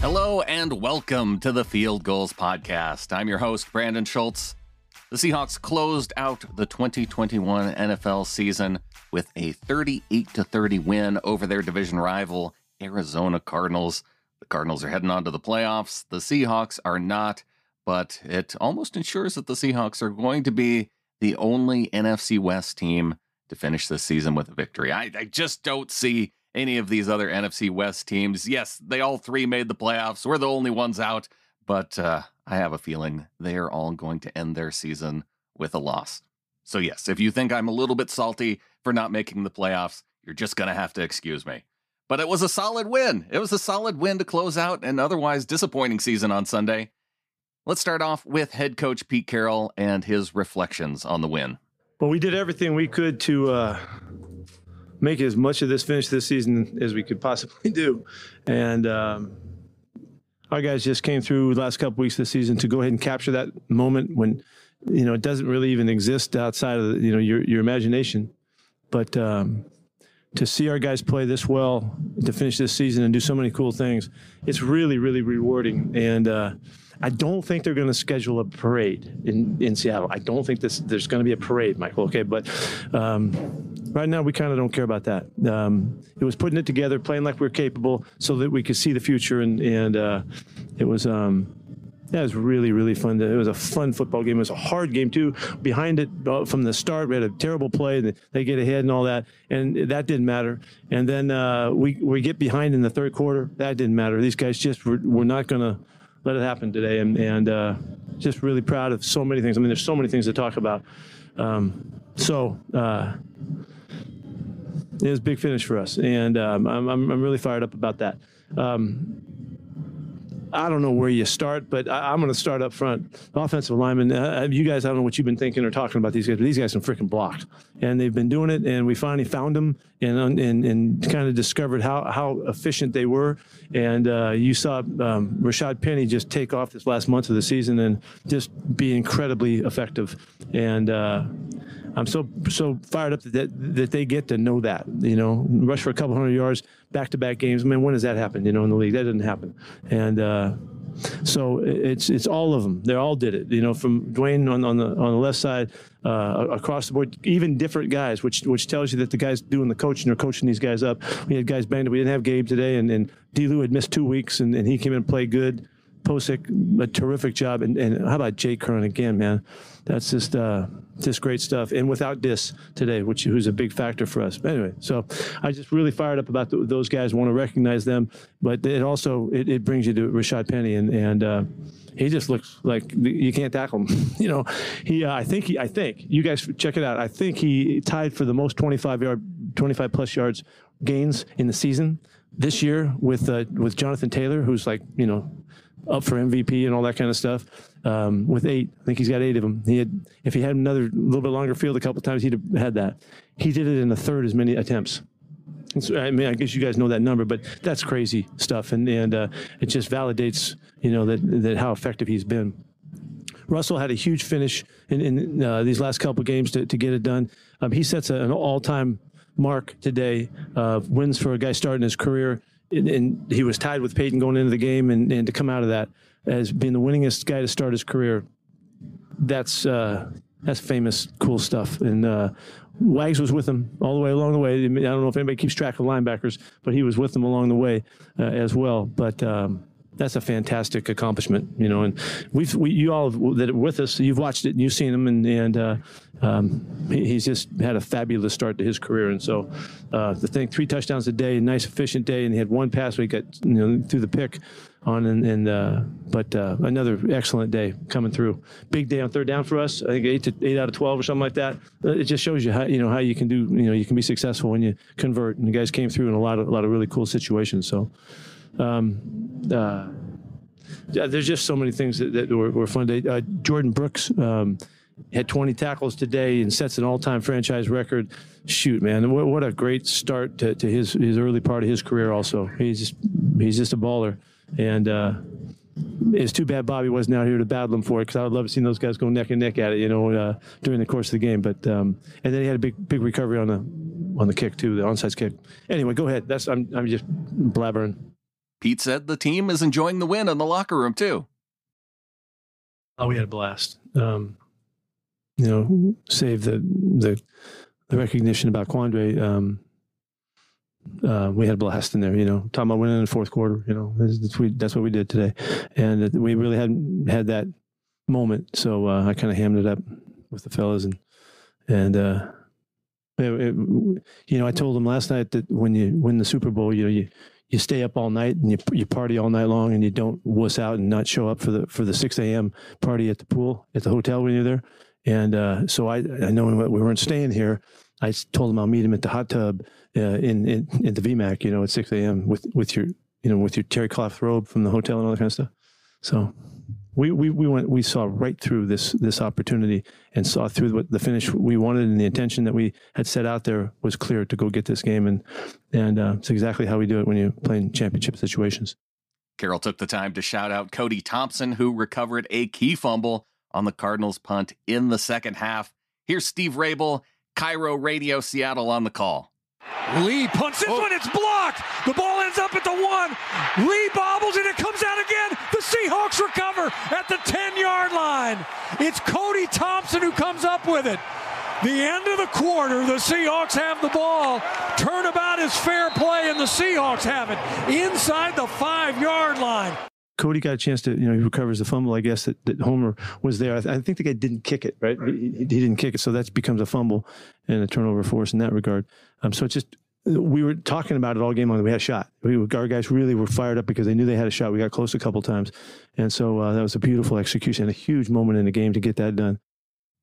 Hello and welcome to the Field Gulls Podcast. I'm your host, Brandon Schultz. The Seahawks closed out the 2021 NFL season with a 38 30 win over their division rival, Arizona Cardinals. The Cardinals are heading on to the playoffs. The Seahawks are not, but it almost ensures that the Seahawks are going to be the only NFC West team to finish this season with a victory. I, I just don't see any of these other NFC West teams. Yes, they all three made the playoffs. We're the only ones out, but uh, I have a feeling they are all going to end their season with a loss. So, yes, if you think I'm a little bit salty for not making the playoffs, you're just going to have to excuse me. But it was a solid win. It was a solid win to close out an otherwise disappointing season on Sunday. Let's start off with head coach Pete Carroll and his reflections on the win. Well, we did everything we could to uh, make as much of this finish this season as we could possibly do, and um, our guys just came through the last couple weeks the season to go ahead and capture that moment when you know it doesn't really even exist outside of the, you know your your imagination, but. Um, to see our guys play this well to finish this season and do so many cool things, it's really, really rewarding. And uh, I don't think they're going to schedule a parade in, in Seattle. I don't think this there's going to be a parade, Michael. Okay, but um, right now we kind of don't care about that. Um, it was putting it together, playing like we are capable, so that we could see the future, and and uh, it was. Um, yeah, it was really, really fun. it was a fun football game. It was a hard game too. Behind it uh, from the start, we had a terrible play. And they get ahead and all that, and that didn't matter. And then uh, we we get behind in the third quarter. That didn't matter. These guys just were, were not going to let it happen today. And, and uh, just really proud of so many things. I mean, there's so many things to talk about. Um, so uh, it was a big finish for us, and um, I'm, I'm really fired up about that. Um, I don't know where you start, but I, am going to start up front. Offensive lineman, uh, uh, you guys, I don't know what you've been thinking or talking about these guys, but these guys are freaking blocked, and they've been doing it. And we finally found them and and, and kind of discovered how how efficient they were. And uh, you saw um, Rashaad Penny just take off this last month of the season and just be incredibly effective. And uh, I'm so so fired up that that they get to know that. You know, rush for a couple hundred yards, back to back games. Man, when does that happen? You know, in the league, that doesn't happen. And uh, so it's it's all of them. They all did it. You know, from Duane on, on the on the left side, uh, across the board, even different guys, which which tells you that the guys doing the coaching are coaching these guys up. We had guys banged. Up, we didn't have Gabe today, and and D. Lou had missed two weeks, and, and he came in and played good. Pocic, a terrific job, and, and how about Jake Curhan again, man? That's just uh, just great stuff. And without Dis today, which who's a big factor for us. But anyway, so I just really fired up about the, those guys. Want to recognize them, but it also it, it brings you to Rashaad Penny, and and uh, he just looks like you can't tackle him. you know, he uh, I think he I think you guys check it out. I think he tied for the most 25 yard 25 plus yards gains in the season this year with uh, with Jonathan Taylor, who's like you know up for MVP and all that kind of stuff. Um, with eight, I think he's got eight of them. He had, if he had another little bit longer field a couple times, he'd have had that. He did it in a third as many attempts. So, I mean, I guess you guys know that number, but that's crazy stuff, and and uh, it just validates, you know, that that how effective he's been. Russell had a huge finish in, in uh, these last couple games to, to get it done. Um, he sets a, an all-time mark today of wins for a guy starting his career and, and, he was tied with Peyton going into the game, and, and to come out of that as being the winningest guy to start his career, that's uh, that's famous, cool stuff. And uh, Wags was with him all the way along the way. I don't know if anybody keeps track of linebackers, but he was with them along the way uh, as well. But um, that's a fantastic accomplishment, you know. And we've we, you all that are with us, you've watched it and you've seen him, and and uh, um, he, he's just had a fabulous start to his career. And so uh, the thing, three touchdowns a day, nice efficient day, and he had one pass where he got you know through the pick on and, and uh, but uh, another excellent day coming through. Big day on third down for us. I think eight to eight out of twelve or something like that. Uh, it just shows you how you know how you can do you know you can be successful when you convert. And the guys came through in a lot of a lot of really cool situations. So. Um, uh, there's just so many things that, that were, were fun. Today. Uh, Jordyn Brooks um, had 20 tackles today and sets an all-time franchise record. Shoot, man, what, what a great start to, to, his his early part of his career. Also, he's just he's just a baller, and uh, it's too bad Bobby wasn't out here to battle him for it because I would love to see those guys go neck and neck at it, you know, uh, during the course of the game. But um, and then he had a big big recovery on the on the kick too, the onside kick. Anyway, go ahead. That's I'm I'm just blabbering. Pete said the team is enjoying the win in the locker room too. Oh, we had a blast. Um, you know, save the the the recognition about Quandre. Um, uh, we had a blast in there. You know, talking about winning in the fourth quarter. You know, that's, that's, we, that's what we did today, and we really hadn't had that moment. So uh, I kind of hammed it up with the fellas, and and uh, it, it, you know, I told them last night that when you win the Super Bowl, you know, you you stay up all night and you you party all night long and you don't wuss out and not show up for the for the six a.m. party at the pool at the hotel when you're there. And uh, so I I know we weren't staying here. I told him I'll meet him at the hot tub uh, in, in in the VMAC, you know, at six a.m. with with your you know with your terry cloth robe from the hotel and all that kind of stuff. So we, we, we went we saw right through this this opportunity and saw through what the finish we wanted and the intention that we had set out there was clear to go get this game and and uh, it's exactly how we do it when you play in championship situations. Carroll took the time to shout out Cody Thompson who recovered a key fumble on the Cardinals punt in the second half. Here's Steve Raible, KIRO Radio Seattle on the call. Lee punts this oh. one, it's blocked. The ball ends up at the one. Lee bobbles and it comes out again. Seahawks recover at the 10 yard line. It's Cody Thompson who comes up with it. The end of the quarter, the Seahawks have the ball. Turnabout is fair play, and the Seahawks have it inside the five yard line. Cody got a chance to, you know, he recovers the fumble. I guess that, that Homer was there. I, th- I, think the guy didn't kick it, right? He, he, didn't kick it, so that becomes a fumble and a turnover for us in that regard. Um, so it's just we were talking about it all game long. We had a shot. We our guys really were fired up because they knew they had a shot. We got close a couple times, and so uh, that was a beautiful execution, and a huge moment in the game to get that done.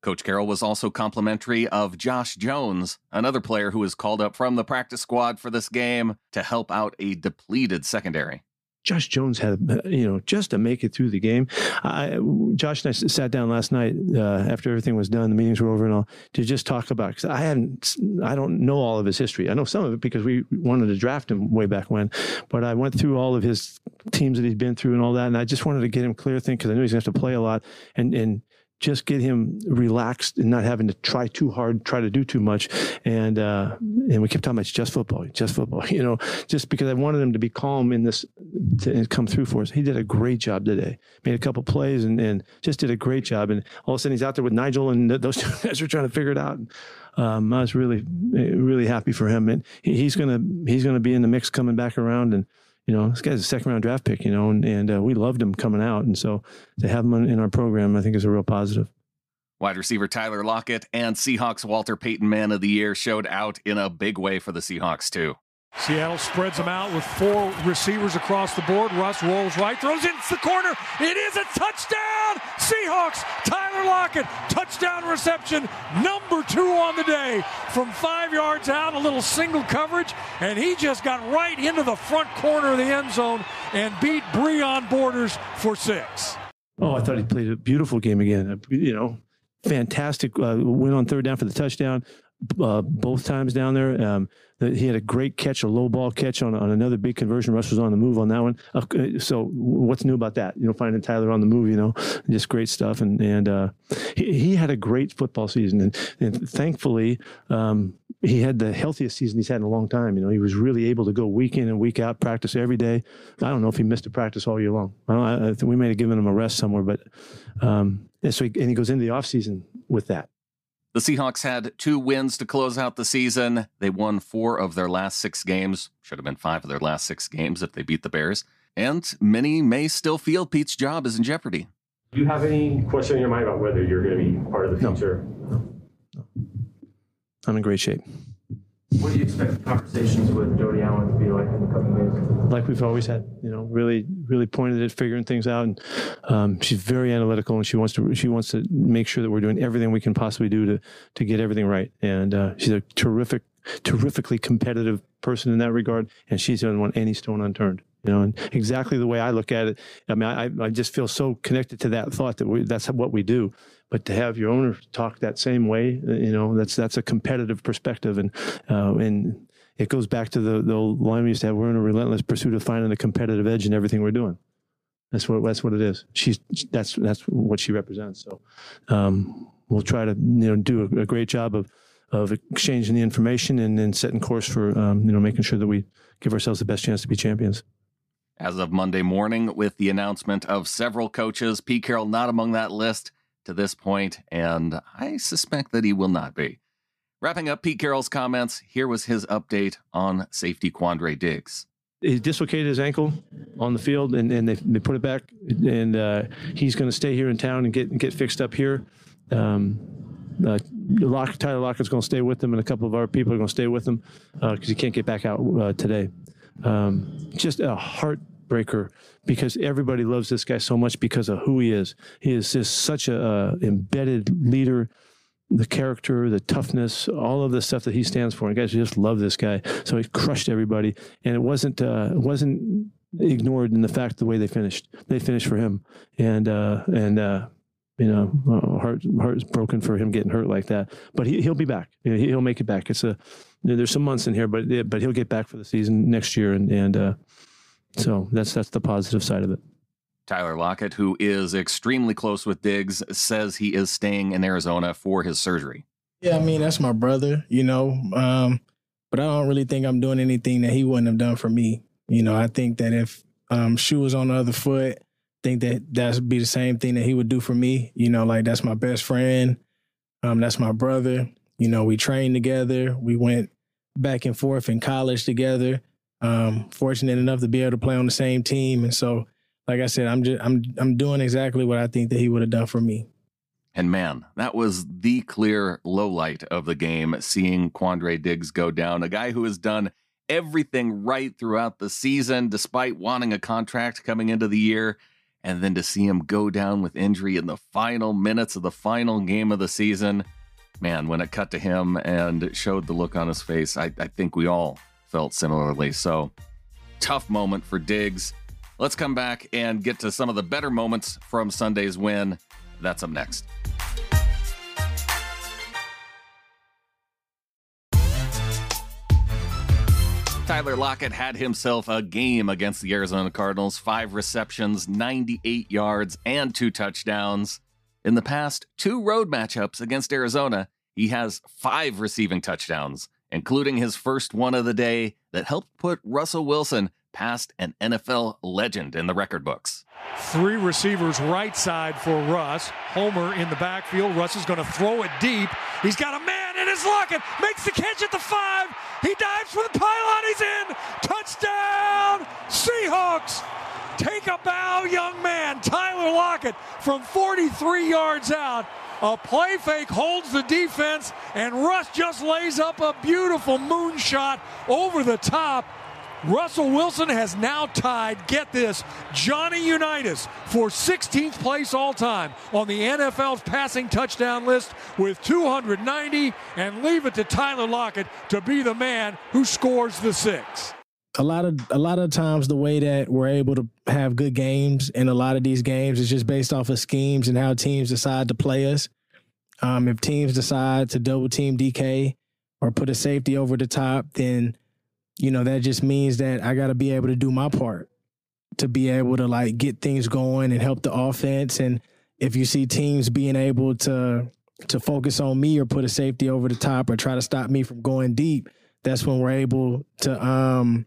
Coach Carroll was also complimentary of Josh Jones, another player who was called up from the practice squad for this game to help out a depleted secondary. Josh Jones had, you know, just to make it through the game. I, Josh and I sat down last night uh, after everything was done, the meetings were over and all, to just talk about because I hadn't, I don't know all of his history. I know some of it because we wanted to draft him way back when, but I went through all of his teams that he'd been through and all that, and I just wanted to get him clear thing because I knew he's going to have to play a lot and and just get him relaxed and not having to try too hard, try to do too much. And uh, and we kept talking about just football, just football, you know, just because I wanted him to be calm in this to come through for us. He did a great job today. Made a couple plays and, and just did a great job. And all of a sudden he's out there with Nigel and those two guys are trying to figure it out. Um, I was really, really happy for him. And he's gonna he's gonna be in the mix coming back around and you know, this guy's a second round draft pick, you know, and, and uh, we loved him coming out. And so to have him in our program, I think is a real positive. Wide receiver Tyler Lockett and Seahawks Walter Payton Man of the Year showed out in a big way for the Seahawks, too. Seattle spreads them out with four receivers across the board. Russ rolls right, throws into the corner. It is a touchdown! Seahawks, Tyler Lockett, touchdown reception, number two on the day. From five yards out, a little single coverage, and he just got right into the front corner of the end zone and beat Breon Borders for six. Oh, I thought he played a beautiful game again. You know, fantastic uh, win on third down for the touchdown uh, both times down there. Um, he had a great catch, a low ball catch on, on another big conversion. Russ was on the move on that one. Uh, so what's new about that? You know, finding Tyler on the move, you know, just great stuff. And and uh, he, he had a great football season, and, and thankfully um, he had the healthiest season he's had in a long time. You know, he was really able to go week in and week out, practice every day. I don't know if he missed a practice all year long. I, I think we may have given him a rest somewhere, but um, and so he, and he goes into the off season with that. The Seahawks had two wins to close out the season. They won four of their last six games. Should have been five of their last six games if they beat the Bears. and many may still feel Pete's job is in jeopardy. Do you have any question in your mind about whether you're going to be part of the future? No. future? I'm in great shape. What do you expect the conversations with Jody Allen to be like in the coming days? like we've always had, you know, really, really pointed at figuring things out. And um, she's very analytical, and she wants to she wants to make sure that we're doing everything we can possibly do to to get everything right. And uh, she's a terrific, terrifically competitive person in that regard, and she's doesn't want any stone unturned. You know, and exactly the way I look at it. I mean, I, I just feel so connected to that thought that we, that's what we do. But to have your owner talk that same way, uh, you know, that's that's a competitive perspective, and uh, and it goes back to the, the line we used to have. We're in a relentless pursuit of finding a competitive edge in everything we're doing. That's what that's what it is. She's that's that's what she represents. So um, we'll try to you know do a, a great job of of exchanging the information and then setting course for um, you know making sure that we give ourselves the best chance to be champions. As of Monday morning, with the announcement of several coaches, Pete Carroll not among that list to this point, and I suspect that he will not be. Wrapping up Pete Carroll's comments, here was his update on safety Quandre Diggs. he dislocated his ankle on the field, and, and they, they put it back, and uh, he's going to stay here in town and get get fixed up here. Um, uh, Lock, Tyler Lockett's going to stay with him, and a couple of our people are going to stay with him because he can't get back out uh, today. Um, just a heartbreaker because everybody loves this guy so much because of who he is. He is just such a uh, embedded leader the character, the toughness, all of the stuff that he stands for. And guys just love this guy. So he crushed everybody, and it wasn't uh, wasn't ignored in the fact the way they finished. They finished for him, and uh, and uh, you know, uh, heart heart is broken for him getting hurt like that. But he he'll be back. You know, he- He'll make it back. It's a there's some months in here, but but he'll get back for the season next year, and and uh, so that's that's the positive side of it. Tyler Lockett, who is extremely close with Diggs, says he is staying in Arizona for his surgery. Yeah, I mean that's my brother, you know. Um, but I don't really think I'm doing anything that he wouldn't have done for me. You know, I think that if um, shoe was on the other foot, I think that that'd be the same thing that he would do for me. You know, like that's my best friend. Um, that's my brother. You know, we trained together. We went back and forth in college together. Um, fortunate enough to be able to play on the same team, and so, like I said, I'm just I'm I'm doing exactly what I think that he would have done for me. And man, that was the clear low light of the game, seeing Quandre Diggs go down, a guy who has done everything right throughout the season, despite wanting a contract coming into the year. And then to see him go down with injury in the final minutes of the final game of the season, man, when it cut to him and showed the look on his face, I, I think we all felt similarly. So, tough moment for Diggs. Let's come back and get to some of the better moments from Sunday's win. That's up next. Tyler Lockett had himself a game against the Arizona Cardinals five receptions, 98 yards, and two touchdowns. In the past two road matchups against Arizona, he has five receiving touchdowns, including his first one of the day that helped put Russell Wilson past an NFL legend in the record books. Three receivers right side for Russ. Homer in the backfield. Russ is going to throw it deep. He's got a man in his locket. Makes the catch at the five. He dives for the pylon. He's in. Touchdown, Seahawks. Take a bow, young man. Tyler Lockett from 43 yards out. A play fake holds the defense, and Russ just lays up a beautiful moonshot over the top. Russell Wilson has now tied, get this, Johnny Unitas for 16th place all time on the NFL's passing touchdown list with 290, and leave it to Tyler Lockett to be the man who scores the six. a lot of a lot of times the way that we're able to have good games in a lot of these games is just based off of schemes and how teams decide to play us. Um, if teams decide to double team DK or put a safety over the top, then you know that just means that I got to be able to do my part to be able to like get things going and help the offense. And if you see teams being able to to focus on me or put a safety over the top or try to stop me from going deep, that's when we're able to um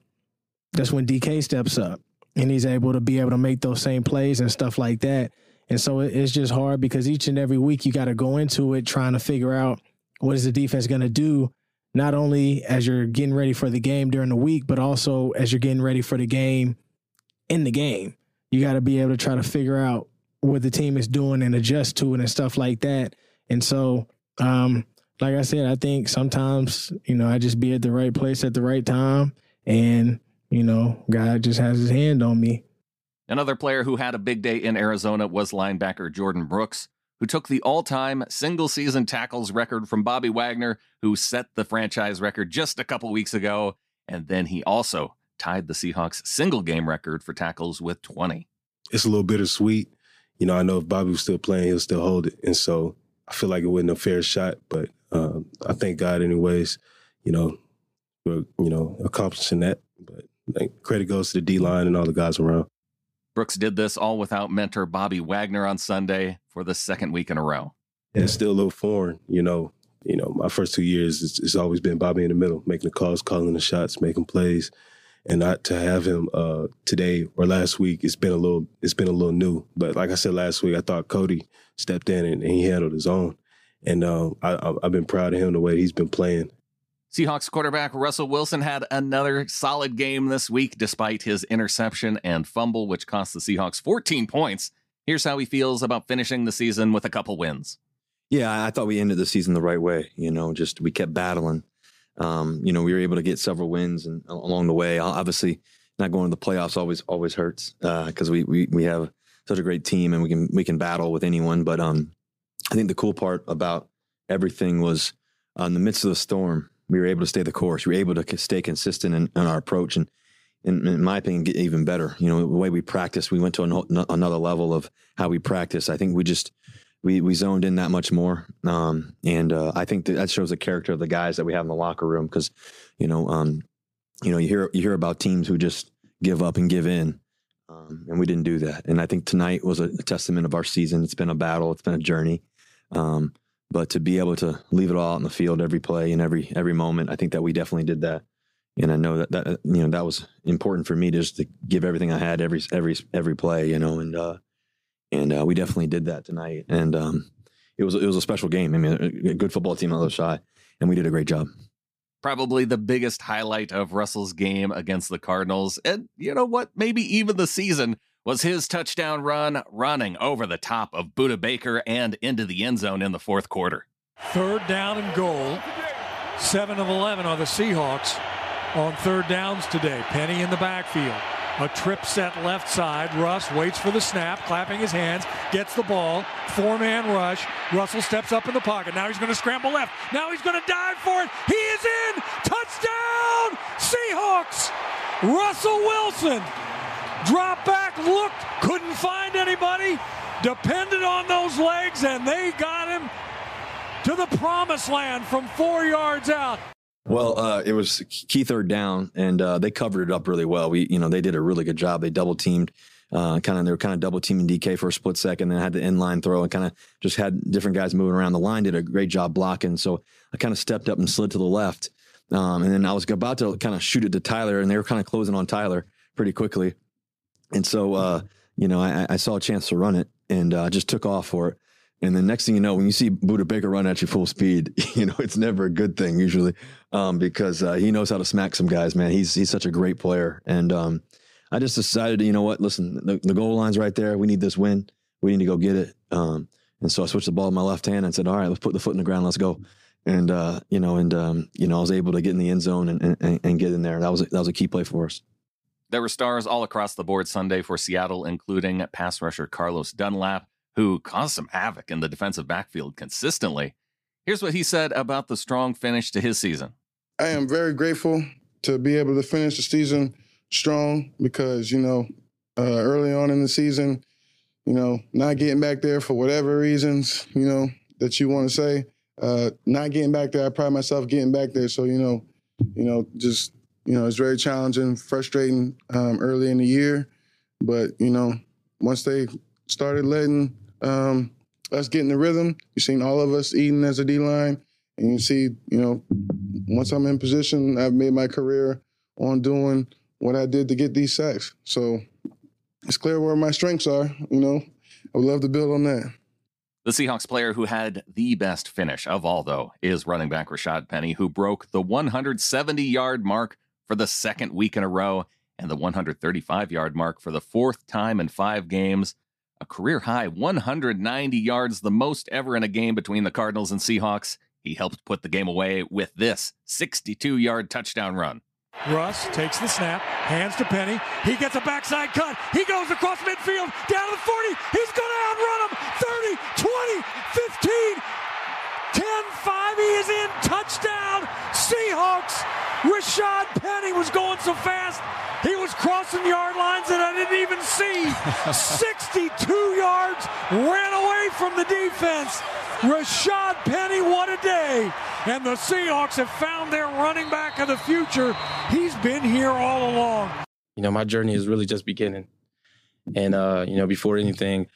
that's when DK steps up and he's able to be able to make those same plays and stuff like that. And so it's just hard because each and every week you got to go into it trying to figure out what is the defense going to do, not only as you're getting ready for the game during the week, but also as you're getting ready for the game in the game. You got to be able to try to figure out what the team is doing and adjust to it and stuff like that. And so, um, like I said, I think sometimes, you know, I just be at the right place at the right time. And, you know, God just has his hand on me. Another player who had a big day in Arizona was linebacker Jordyn Brooks, who took the all time single season tackles record from Bobby Wagner, who set the franchise record just a couple weeks ago. And then he also tied the Seahawks single game record for tackles with 20. It's a little bittersweet. You know, I know if Bobby was still playing, he'll still hold it. And so I feel like it wasn't a fair shot, but um, I thank God, anyways, you know, for, you know, accomplishing that. But like, credit goes to the D line and all the guys around. Brooks did this all without mentor Bobby Wagner on Sunday for the second week in a row. And it's still a little foreign, you know. You know, my first two years, it's, it's always been Bobby in the middle, making the calls, calling the shots, making plays, and not to have him uh, today or last week. It's been a little, it's been a little new. But like I said last week, I thought Cody stepped in and, and he handled his own, and um, I, I've been proud of him the way he's been playing. Seahawks quarterback Russell Wilson had another solid game this week despite his interception and fumble, which cost the Seahawks 14 points. Here's how he feels about finishing the season with a couple wins. Yeah, I thought we ended the season the right way. You know, just we kept battling. Um, you know, we were able to get several wins and along the way. Obviously, not going to the playoffs always always hurts because uh, we, we we have such a great team and we can we can battle with anyone. But um, I think the cool part about everything was uh, in the midst of the storm we were able to stay the course. We were able to stay consistent in, in our approach, and, in, in, my opinion, get even better. You know, the way we practiced, we went to an, another level of how we practice. I think we just we we zoned in that much more, um, and uh, I think that, that shows the character of the guys that we have in the locker room. Because, you know, um, you know, you hear you hear about teams who just give up and give in. Um, and we didn't do that. And I think tonight was a, testament of our season. It's been a battle. It's been a journey. Um, but to be able to leave it all out in the field every play and every every moment, I think that we definitely did that. And I know that that you know that was important for me just to give everything I had every every every play, you know, and uh, and uh, we definitely did that tonight. And um, it was it was a special game. I mean, a good football team on the side, and we did a great job. Probably the biggest highlight of Russell's game against the Cardinals, and you know what? Maybe even the season was his touchdown run running over the top of Budda Baker and into the end zone in the fourth quarter. Third down and goal. Seven of 11 are the Seahawks on third downs today. Penny in the backfield. A trip set left side. Russ waits for the snap, clapping his hands, gets the ball. Four man rush. Russell steps up in the pocket. Now he's going to scramble left. Now he's going to dive for it. He is in. Touchdown, Seahawks. Russell Wilson Drop back, looked, couldn't find anybody, depended on those legs, and they got him to the promised land from four yards out. Well, uh, it was key third down, and uh, they covered it up really well. We, you know, they did a really good job. They double teamed, uh, kind of they were kind of double teaming DK for a split second, then had the inline throw, and kind of just had different guys moving around. The line did a great job blocking, so I kind of stepped up and slid to the left, um, and then I was about to kind of shoot it to Tyler, and they were kind of closing on Tyler pretty quickly. And so, uh, you know, I, I, saw a chance to run it and uh, just took off for it. And the next thing you know, when you see Budda Baker run at you full speed, you know it's never a good thing usually, um, because uh, he knows how to smack some guys. Man, he's he's such a great player. And um, I just decided, you know what? Listen, the, the, goal line's right there. We need this win. We need to go get it. Um, and so I switched the ball in my left hand and said, "All right, let's put the foot in the ground. Let's go." And uh, you know, and um, you know, I was able to get in the end zone and, and, and get in there. That was that was a key play for us. There were stars all across the board Sunday for Seattle, including pass rusher Carlos Dunlap, who caused some havoc in the defensive backfield consistently. Here's what he said about the strong finish to his season. I am very grateful to be able to finish the season strong because, you know, uh, early on in the season, you know, not getting back there for whatever reasons, you know, that you want to say, uh, not getting back there, I pride myself getting back there. So, you know, you know, just you know, it's very challenging, frustrating um, early in the year. But, you know, once they started letting um, us get in the rhythm, you've seen all of us eating as a D line. And you see, you know, once I'm in position, I've made my career on doing what I did to get these sacks. So it's clear where my strengths are. You know, I would love to build on that. The Seahawks player who had the best finish of all, though, is running back Rashaad Penny, who broke the 170 yard mark for the second week in a row and the 135 yard mark for the fourth time in five games. A career high 190 yards, the most ever in a game between the Cardinals and Seahawks. He helped put the game away with this 62 yard touchdown run. Russ takes the snap, hands to Penny. He gets a backside cut. He goes across midfield, down to the 40. He's going to outrun him. 30, 20, 15, 10, 5. He is in. Touchdown. Seahawks. Rashaad Penny was going so fast. He was crossing yard lines that I didn't even see. 62 yards, ran away from the defense. Rashaad Penny, what a day. And the Seahawks have found their running back of the future. He's been here all along. You know, my journey is really just beginning. And, uh, you know, before anything,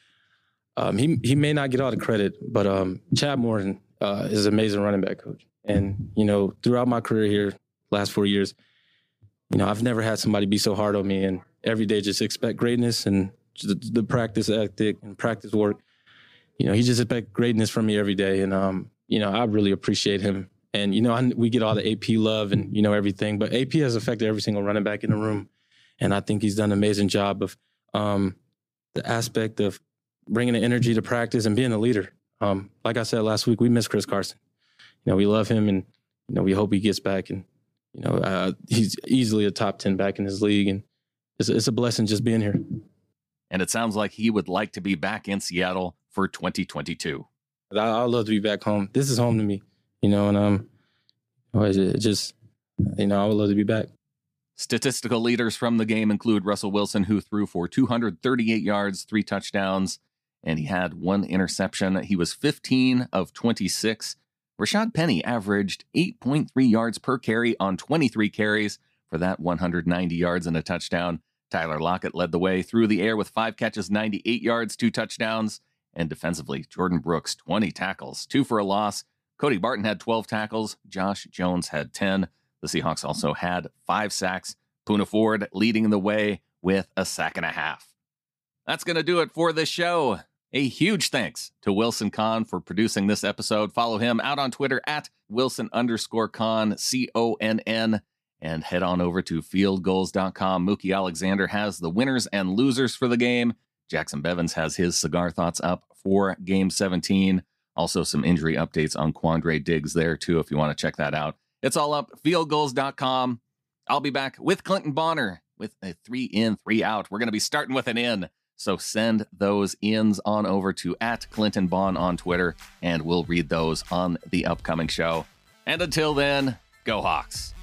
um, he, he may not get all the credit, but um, Chad Morton uh, is an amazing running back coach. And, you know, throughout my career here, last four years, you know, I've never had somebody be so hard on me. And every day just expect greatness and the, the practice ethic and practice work. You know, he just expect greatness from me every day. And, um, you know, I really appreciate him. And, you know, I, we get all the AP love and, you know, everything, but AP has affected every single running back in the room. And I think he's done an amazing job of um, the aspect of bringing the energy to practice and being a leader. Um, like I said last week, we miss Chris Carson. You know, we love him and, you know, we hope he gets back. And, you know, uh, he's easily a top 10 back in his league. And it's, it's a blessing just being here. And it sounds like he would like to be back in Seattle for 2022. I, I love to be back home. This is home to me, you know, and um, it just, you know, I would love to be back. Statistical leaders from the game include Russell Wilson, who threw for 238 yards, three touchdowns, and he had one interception. He was 15 of 26. Rashaad Penny averaged 8.3 yards per carry on 23 carries for that 190 yards and a touchdown. Tyler Lockett led the way through the air with five catches, 98 yards, two touchdowns. And defensively, Jordyn Brooks, 20 tackles, two for a loss. Cody Barton had 12 tackles. Josh Jones had 10. The Seahawks also had five sacks. Poona Ford leading the way with a sack and a half. That's going to do it for this show. A huge thanks to Wilson Conn for producing this episode. Follow him out on Twitter at Wilson underscore Conn, C O N N, and head on over to fieldgulls.com. Mookie Alexander has the winners and losers for the game. Jacson Bevens has his cigar thoughts up for game 17. Also, some injury updates on Quandre Diggs there, too, if you want to check that out. It's all up, fieldgulls.com. I'll be back with Clinton Bonner with a three in, three out. We're going to be starting with an in. So send those ins on over to at Clinton Bond on Twitter, and we'll read those on the upcoming show. And until then, go Hawks.